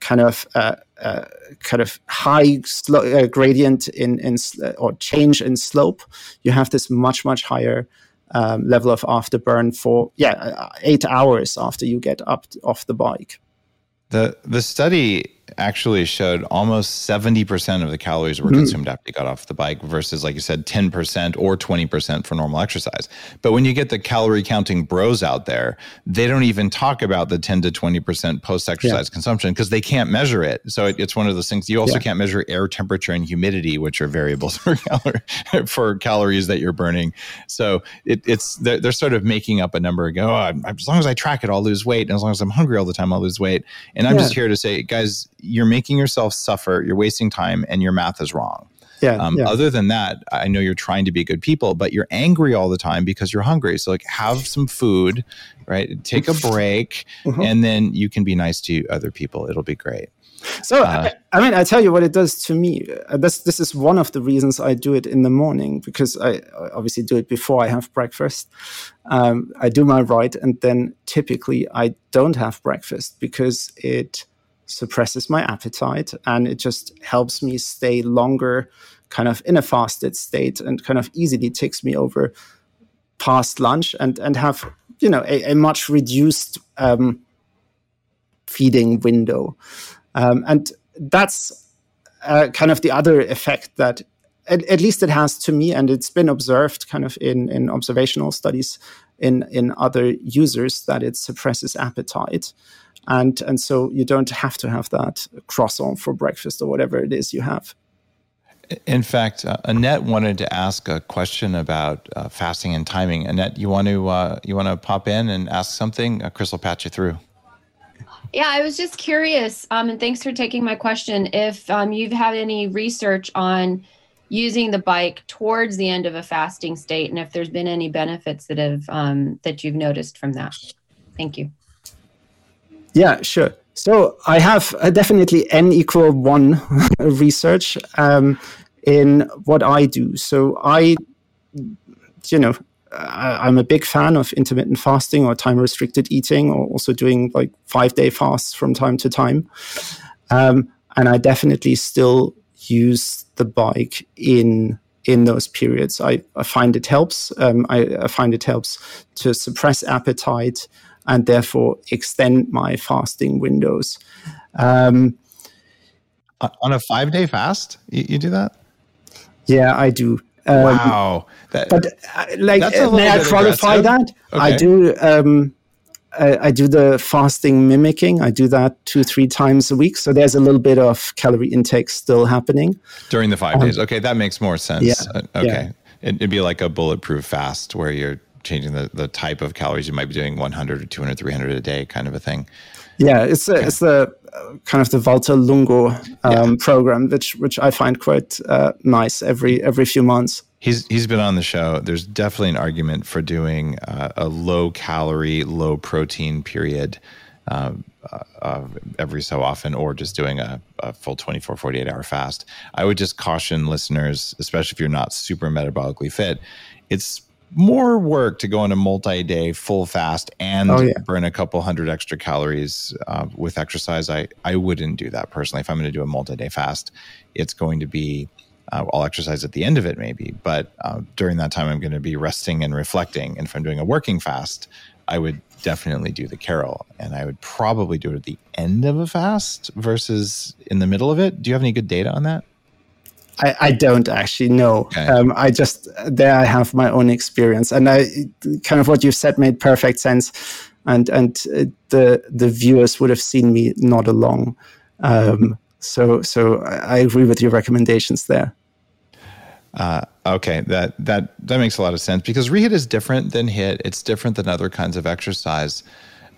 kind of uh, uh, kind of high uh, gradient in in or change in slope, you have this much much higher um, level of afterburn for yeah uh, eight hours after you get up off the bike. The the study actually showed almost 70% of the calories were mm. consumed after you got off the bike versus, like you said, 10% or 20% for normal exercise. But when you get the calorie counting bros out there, they don't even talk about the 10 to 20% post exercise yeah. consumption because they can't measure it. So it, it's one of those things. You also yeah. can't measure air temperature and humidity, which are variables for, cal- for calories that you're burning. So it, it's they're, they're, sort of making up a number and go, oh, as long as I track it, I'll lose weight. And as long as I'm hungry all the time, I'll lose weight. And I'm yeah. just here to say, guys, you're making yourself suffer, you're wasting time, and your math is wrong. Yeah, um, yeah, Other than that, I know you're trying to be good people, but you're angry all the time because you're hungry. So like, have some food, right? Take a break, mm-hmm. and then you can be nice to other people. It'll be great. So uh, I, I, mean, I tell you what it does to me. Uh, this this is one of the reasons I do it in the morning because I, obviously do it before I have breakfast. Um, I do my ride, and then typically I don't have breakfast because it suppresses my appetite and it just helps me stay longer kind of in a fasted state and kind of easily takes me over past lunch and and have you know a, a much reduced um, feeding window. Um, and that's uh, kind of the other effect that at, at, least it has to me and it's been observed kind of in in observational studies in in other users that it suppresses appetite and and so you don't have to have that croissant for breakfast or whatever it is you have in fact, uh, Annette wanted to ask a question about uh, fasting and timing. Annette, you want to uh, you want to pop in and ask something? Uh, Chris will patch you through. Yeah, I was just curious, um, and thanks for taking my question. If um, you've had any research on using the bike towards the end of a fasting state, and if there's been any benefits that have um, that you've noticed from that. Thank you. Yeah, sure. So I have uh, definitely n equal one research um, in what I do. So I, you know, I'm a big fan of intermittent fasting or time restricted eating, or also doing like five day fasts from time to time. Um, and I definitely still use the bike in in those periods. I, I find it helps. Um, I, I, find it helps to suppress appetite and therefore extend my fasting windows. Um, On a five day fast, you, you do that? Yeah, I do. Um, wow. That, but uh, like, may I qualify aggressive. that? Okay. I do. Um, I, I, do the fasting mimicking. I do that two, three times a week. So there's a little bit of calorie intake still happening during the five um, days. Okay, that makes more sense. Yeah, uh, okay, yeah. it'd be like a bulletproof fast where you're changing the, the type of calories you might be doing 100 or 200 300 a day kind of a thing yeah it's okay. it's the uh, kind of the Valter Longo um, yeah. program which which i find quite uh, nice every every few months He's he's been on the show. There's definitely an argument for doing uh, a low calorie, low protein period uh, uh, every so often, or just doing a, a, full 24, 48 hour fast. I would just caution listeners, especially if you're not super metabolically fit, it's more work to go on a multi-day full fast and oh, yeah. burn a couple hundred extra calories uh, with exercise. I I wouldn't do that personally. If I'm going to do a multi-day fast, it's going to be uh, I'll exercise at the end of it, maybe, but uh, during that time, I'm going to be resting and reflecting. And if I'm doing a working fast, I would definitely do the carol, and I would probably do it at the end of a fast versus in the middle of it. Do you have any good data on that? I, I don't actually know. Okay. Um, I just there I have my own experience, and I kind of what you said made perfect sense, and and uh, the the viewers would have seen me nod along. Um, so so I agree with your recommendations there. Uh, okay, that that that makes a lot of sense because REHIT is different than HIIT. It's different than other kinds of exercise.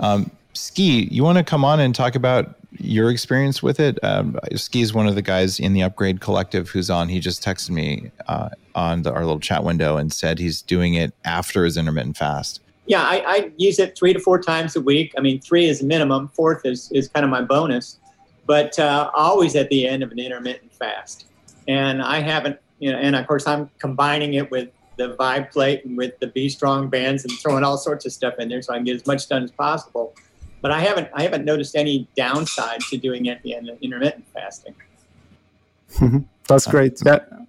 Um, ski, you want to come on and talk about your experience with it? Um, ski is one of the guys in the Upgrade Collective who's on. He just texted me uh, on the, our little chat window and said he's doing it after his intermittent fast. Yeah, I, I use it three to four times a week. I mean, three is minimum. Fourth is is kind of my bonus, but uh, always at the end of an intermittent fast. And I haven't you know, and of course I'm combining it with the Vibe plate and with the B Strong bands and throwing all sorts of stuff in there so I can get as much done as possible. But I haven't I haven't noticed any downside to doing it the intermittent fasting. That's great. That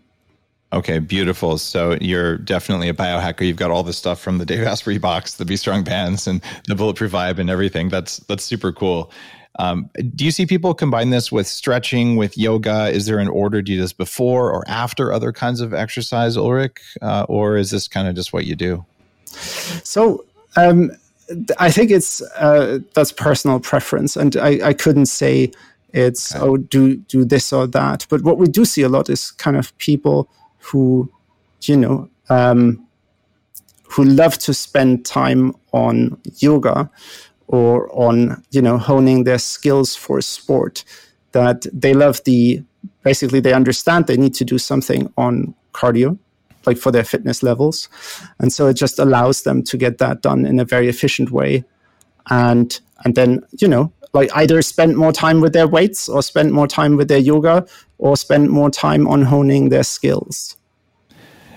Okay, beautiful. So you're definitely a biohacker. You've got all the stuff from the Dave Asprey box, the B Strong bands, and the Bulletproof Vibe, and everything. That's that's super cool. Um, do you see people combine this with stretching, with yoga? Is there an order? Do you do this before or after other kinds of exercise, Ulrich? Uh, or is this kind of just what you do? So, um, I think it's uh, that's personal preference, and I, I couldn't say it's okay. oh do do this or that. But what we do see a lot is kind of people who, you know, um, who love to spend time on yoga, or on you know honing their skills for sport that they love the basically they understand they need to do something on cardio like for their fitness levels. And so it just allows them to get that done in a very efficient way. And and then you know like either spend more time with their weights or spend more time with their yoga or spend more time on honing their skills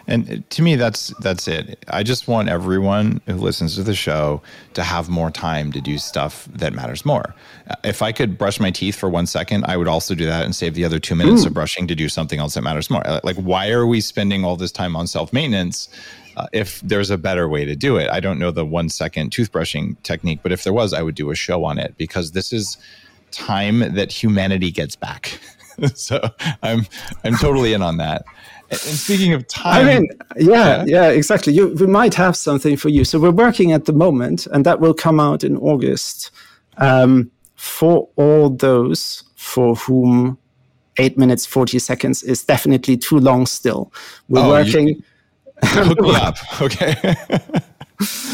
And to me, that's that's it. I just want everyone who listens to the show to have more time to do stuff that matters more. If I could brush my teeth for one second, I would also do that and save the other two minutes Ooh. of brushing to do something else that matters more. Like, why are we spending all this time on self maintenance? Uh, if there's a better way to do it, I don't know the one second toothbrushing technique, but if there was, I would do a show on it because this is time that humanity gets back. so I'm I'm totally in on that. And speaking of time, I mean, yeah, yeah, exactly. You, we might have something for you. So we're working at the moment, and that will come out in August um, for all those for whom eight minutes forty seconds is definitely too long. Still, we're oh, working. You, hook me up, okay?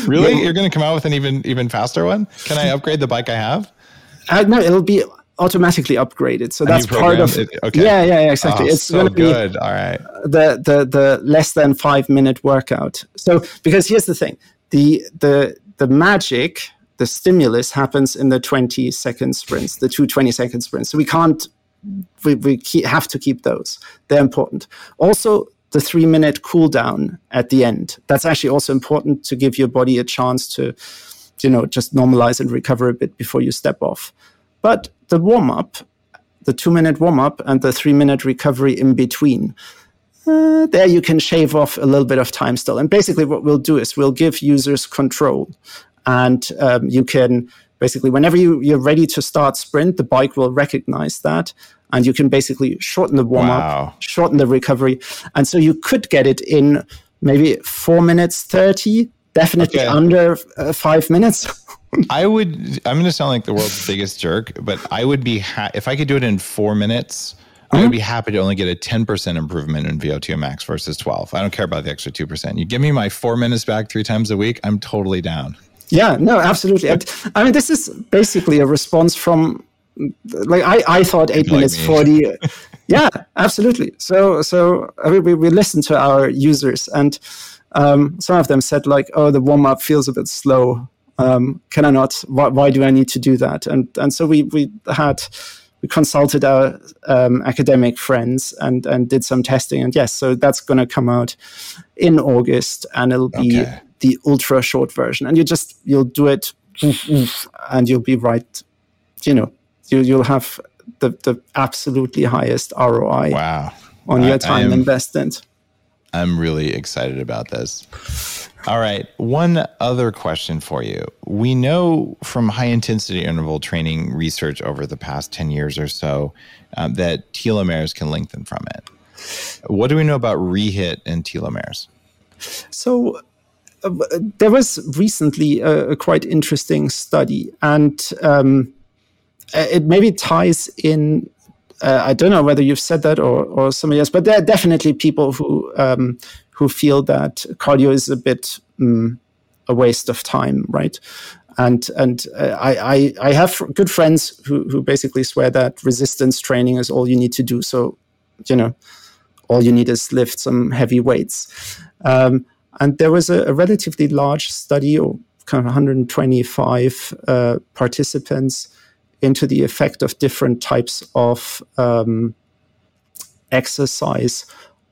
really, you're going to come out with an even even faster one? Can I upgrade the bike I have? Uh, no, it'll be automatically upgraded. So that's part of it. Okay. Yeah, yeah, yeah exactly. Oh, it's so going to be good. All right. The the the less than five minute workout. So because here's the thing, the the the magic, the stimulus happens in the 20 second sprints, the two 20 second sprints. So we can't we, we keep, have to keep those. They're important. Also, the three minute cool down at the end. That's actually also important to give your body a chance to, you know, just normalize and recover a bit before you step off. But the warm up, the two minute warm up, and the three minute recovery in between. Uh, there you can shave off a little bit of time still. And basically, what we'll do is we'll give users control. And um, you can basically, whenever you, you're ready to start sprint, the bike will recognize that. And you can basically shorten the warm up, wow. shorten the recovery. And so you could get it in maybe four minutes 30, definitely okay. under uh, five minutes. I would. I'm going to sound like the world's biggest jerk, but I would be ha- if I could do it in four minutes. Mm-hmm. I would be happy to only get a 10% improvement in VO2 max versus 12. I don't care about the extra 2%. You give me my four minutes back three times a week, I'm totally down. Yeah, no, absolutely. I mean, this is basically a response from, like, I, I thought eight minutes me. 40. yeah, absolutely. So, so I mean, we, we listened to our users, and um, some of them said, like, oh, the warm up feels a bit slow um, can I not? Why, why, do I need to do that? And and so we we had we consulted our um, academic friends and and did some testing. And yes, so that's going to come out in August, and it'll be okay. the ultra short version. And you just you'll do it, and you'll be right. You know, you you'll have the the absolutely highest ROI. Wow. On your time invested. I'm really excited about this. All right. One other question for you. We know from high intensity interval training research over the past 10 years or so um, that telomeres can lengthen from it. What do we know about REHIT and telomeres? So, uh, there was recently a, a, quite interesting study, and um, it maybe ties in. Uh, I don't know whether you've said that or, or somebody else, but there are definitely people who um, who feel that cardio is a bit um, a waste of time, right? And and uh, I, I, I have good friends who who basically swear that resistance training is all you need to do. So, you know, all you need is lift some heavy weights. Um, and there was a, a, relatively large study, or kind of 125 uh, participants, into the effect of different types of um, exercise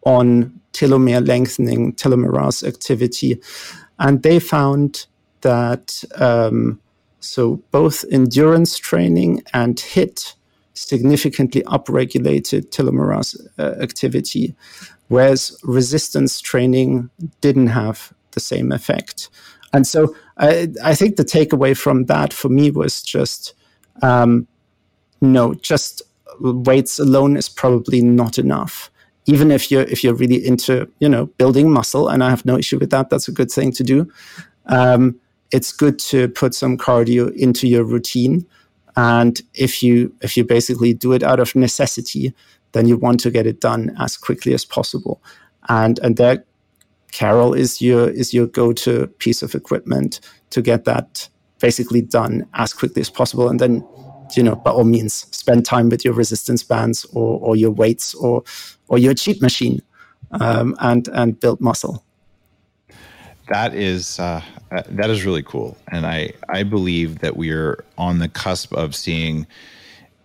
on telomere lengthening, telomerase activity. And they found that um, so both endurance training and HIIT significantly upregulated telomerase uh, activity, whereas resistance training didn't have the same effect. And so I, I think the takeaway from that for me was just um, no, just weights alone is probably not enough even if you're if you're really into you know building muscle, and I have no issue with that. That's a good thing to do. Um, it's good to put some cardio into your routine, and if you if you basically do it out of necessity, then you want to get it done as quickly as possible. And and that Carol is your is your go to piece of equipment to get that basically done as quickly as possible, and then you know, by all means, spend time with your resistance bands or, or your weights or or your cheat machine, um, and and build muscle. That is uh, that is really cool, and I I believe that we are on the cusp of seeing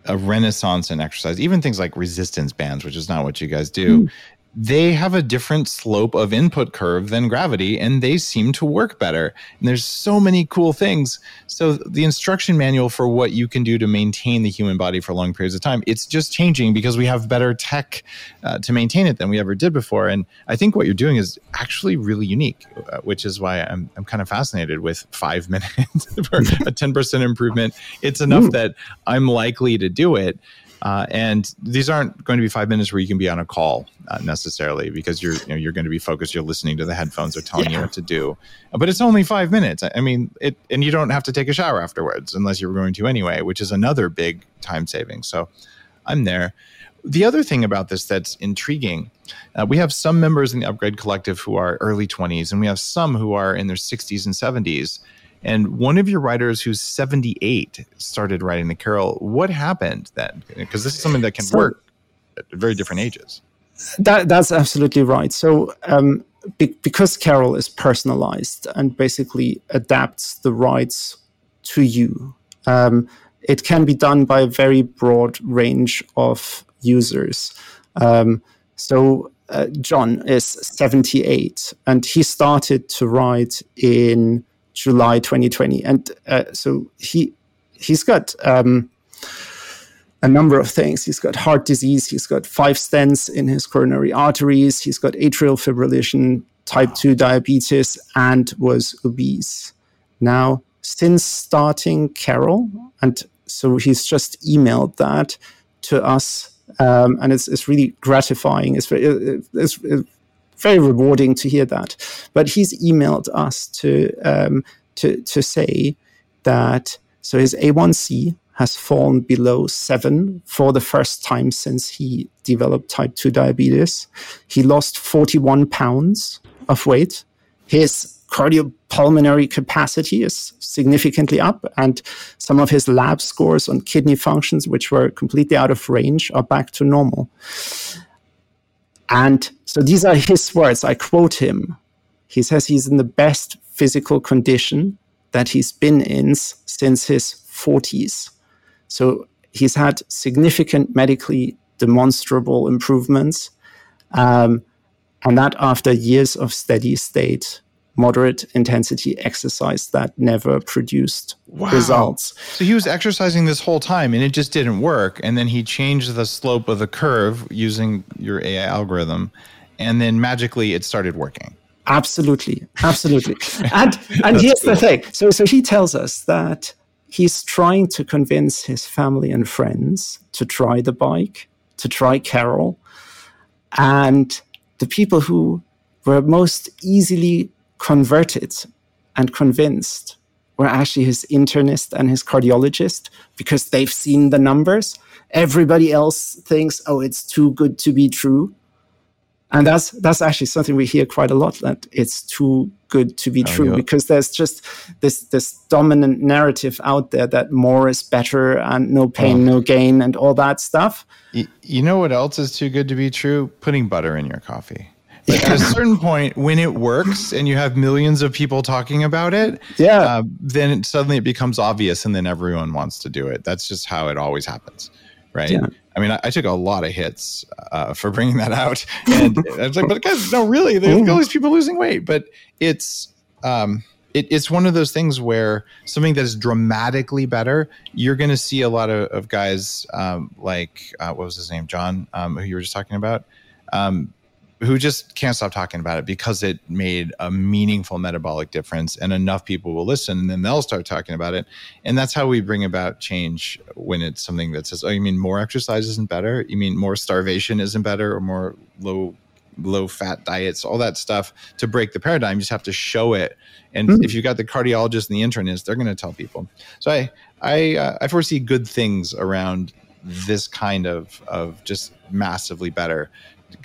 a renaissance in exercise. Even things like resistance bands, which is not what you guys do. Mm. They have a different slope of input curve than gravity and they seem to work better. And there's so many cool things. So the instruction manual for what you can do to maintain the human body for long periods of time, it's just changing because we have better tech uh, to maintain it than we ever did before. And I think what you're doing is actually really unique, uh, which is why I'm, I'm kind of fascinated with five minutes for a 10% improvement. It's enough Ooh. that I'm likely to do it. Uh, and these aren't going to be five minutes where you can be on a call uh, necessarily because you're you know, you're going to be focused. You're listening to the headphones. They're telling yeah. you what to do, but it's only five minutes. I mean, it and you don't have to take a shower afterwards unless you're going to anyway, which is another big time saving. So, I'm there. The other thing about this that's intriguing, uh, we have some members in the Upgrade Collective who are early 20s, and we have some who are in their 60s and 70s. And one of your writers who's 78 started writing the carol. What happened then? Because this is something that can so, work at very different ages. That, that's absolutely right. So, um, be, because carol is personalized and basically adapts the rights to you, um, it can be done by a very broad range of users. Um, so, uh, John is 78 and he started to write in July 2020. And uh, so he he's got um, a number of things. He's got heart disease. He's got five stents in his coronary arteries. He's got atrial fibrillation, type 2 diabetes, and was obese. Now, since starting Carol, and so he's just emailed that to us. Um, and it's, it's really gratifying. It's, it's, it's, very rewarding to hear that. But he's emailed us to um, to to say that so his A1C has fallen below seven for the first time since he developed type 2 diabetes. He lost 41 pounds of weight. His cardiopulmonary capacity is significantly up, and some of his lab scores on kidney functions, which were completely out of range, are back to normal. And so these are his words. I quote him. He says he's in the best physical condition that he's been in since his 40s. So he's had significant medically demonstrable improvements. Um, and that after years of steady state moderate intensity exercise that never produced wow. results. So he was exercising this whole time and it just didn't work. And then he changed the slope of the curve using your AI algorithm. And then magically it started working. Absolutely. Absolutely. and and here's cool. the thing. So so he tells us that he's trying to convince his family and friends to try the bike, to try Carol. And the people who were most easily converted and convinced were actually his internist and his cardiologist because they've seen the numbers. Everybody else thinks, oh, it's too good to be true. And that's that's actually something we hear quite a lot that it's too good to be oh, true yeah. because there's just this this dominant narrative out there that more is better and no pain, oh. no gain, and all that stuff. You, you know what else is too good to be true? Putting butter in your coffee. But yeah. at a certain point, when it works and you have millions of people talking about it, yeah, uh, then it, suddenly it becomes obvious, and then everyone wants to do it. That's just how it always happens, right? Yeah. I mean, I, I, took a lot of hits uh, for bringing that out, and I was like, "But guys, no, really, there's all these people losing weight." But it's um, it, it's one of those things where something that's dramatically better, you're going to see a lot of, of guys um, like uh, what was his name, John, um, who you were just talking about. Um, who just can't stop talking about it because it made a meaningful metabolic difference and enough people will listen and then they'll start talking about it. And that's how we bring about change when it's something that says oh you mean more exercise isn't better? You mean more starvation isn't better or more low low fat diets? All that stuff to break the paradigm you just have to show it. And mm-hmm. if you've got the cardiologist and the internist they're going to tell people. So i i uh, i foresee good things around this kind of of just massively better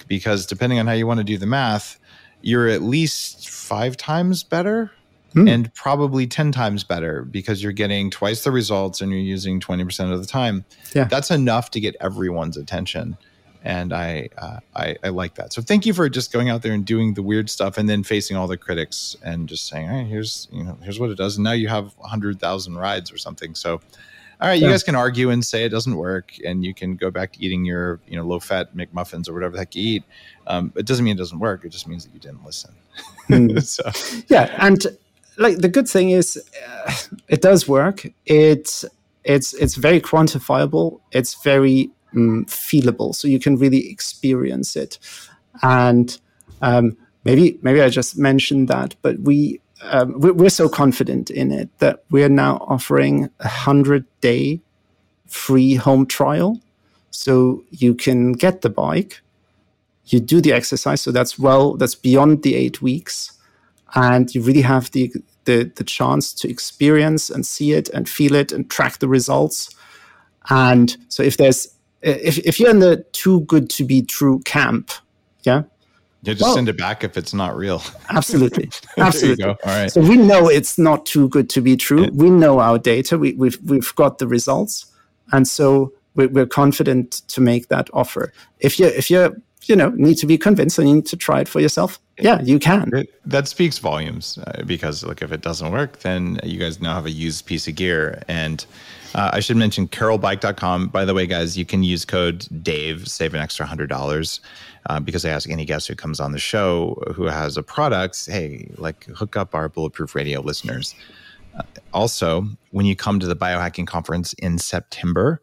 because depending on how you want to do the math, you're at least five times better hmm. and probably 10 times better because you're getting twice the results and you're using 20% of the time. Yeah. That's enough to get everyone's attention. And I, uh, I, I like that. So thank you for just going out there and doing the weird stuff and then facing all the critics and just saying, hey, here's you know here's what it does. And now you have hundred thousand rides or something. So all right, you yeah. guys can argue and say it doesn't work, and you can go back to eating your you know low fat McMuffins or whatever the heck you eat. Um, it doesn't mean it doesn't work. It just means that you didn't listen. Mm. so. Yeah, and like the good thing is, uh, it does work. It's it's it's very quantifiable. It's very um, feelable, so you can really experience it. And um, maybe maybe I just mentioned that, but we um, we're so confident in it that we're now offering a hundred day free home trial. So you can get the bike, you do the exercise. So that's well, that's beyond the eight weeks, and you really have the the, the chance to experience and see it and feel it and track the results. And so if there's if if you're in the too good to be true camp, yeah, yeah, just well, send it back if it's not real. Absolutely, absolutely. All right. So we know it's not too good to be true. Yeah. We know our data. We, have we've, we've got the results, and so we're, we're confident to make that offer. If you if you you know need to be convinced and you need to try it for yourself, yeah, you can. It, that speaks volumes uh, because look, if it doesn't work, then you guys now have a used piece of gear and. Uh, I should mention carolbike.com. By the way, guys, you can use code DAVE, save an extra $100 uh, because I ask any guest who comes on the show who has a product, hey, like hook up our Bulletproof Radio listeners. Uh, also, when you come to the biohacking conference in September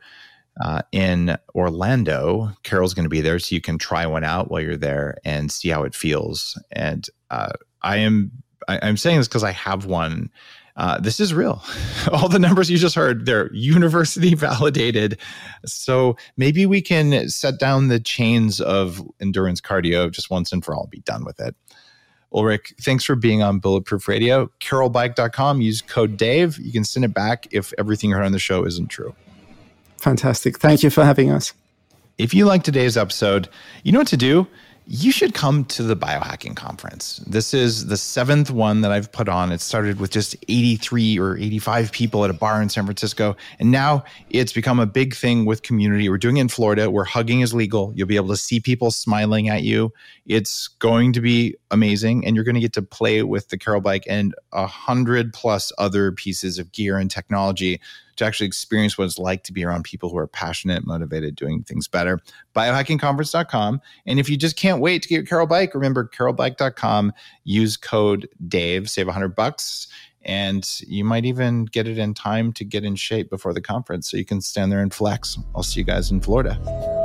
uh, in Orlando, Carol's going to be there, so you can try one out while you're there and see how it feels. And uh, I am I, I'm saying this because I have one uh, this is real. All the numbers you just heard, they're university validated. So maybe we can set down the chains of endurance cardio just once and for all, be done with it. Ulrich, thanks for being on Bulletproof Radio. CarolBike.com, use code DAVE. You can send it back if everything you heard on the show isn't true. Fantastic. Thank you for having us. If you like today's episode, you know what to do you should come to the biohacking conference. This is the seventh one that I've put on. It started with just 83 or 85 people at a bar in San Francisco. And now it's become a big thing with community. We're doing it in Florida where hugging is legal. You'll be able to see people smiling at you. It's going to be amazing. And you're going to get to play with the Carol bike and a hundred plus other pieces of gear and technology to actually experience what it's like to be around people who are passionate, motivated, doing things better. Biohackingconference.com. And if you just can't wait to get your Carol bike, remember carolbike.com. Use code Dave, save 100 bucks. And you might even get it in time to get in shape before the conference so you can stand there and flex. I'll see you guys in Florida.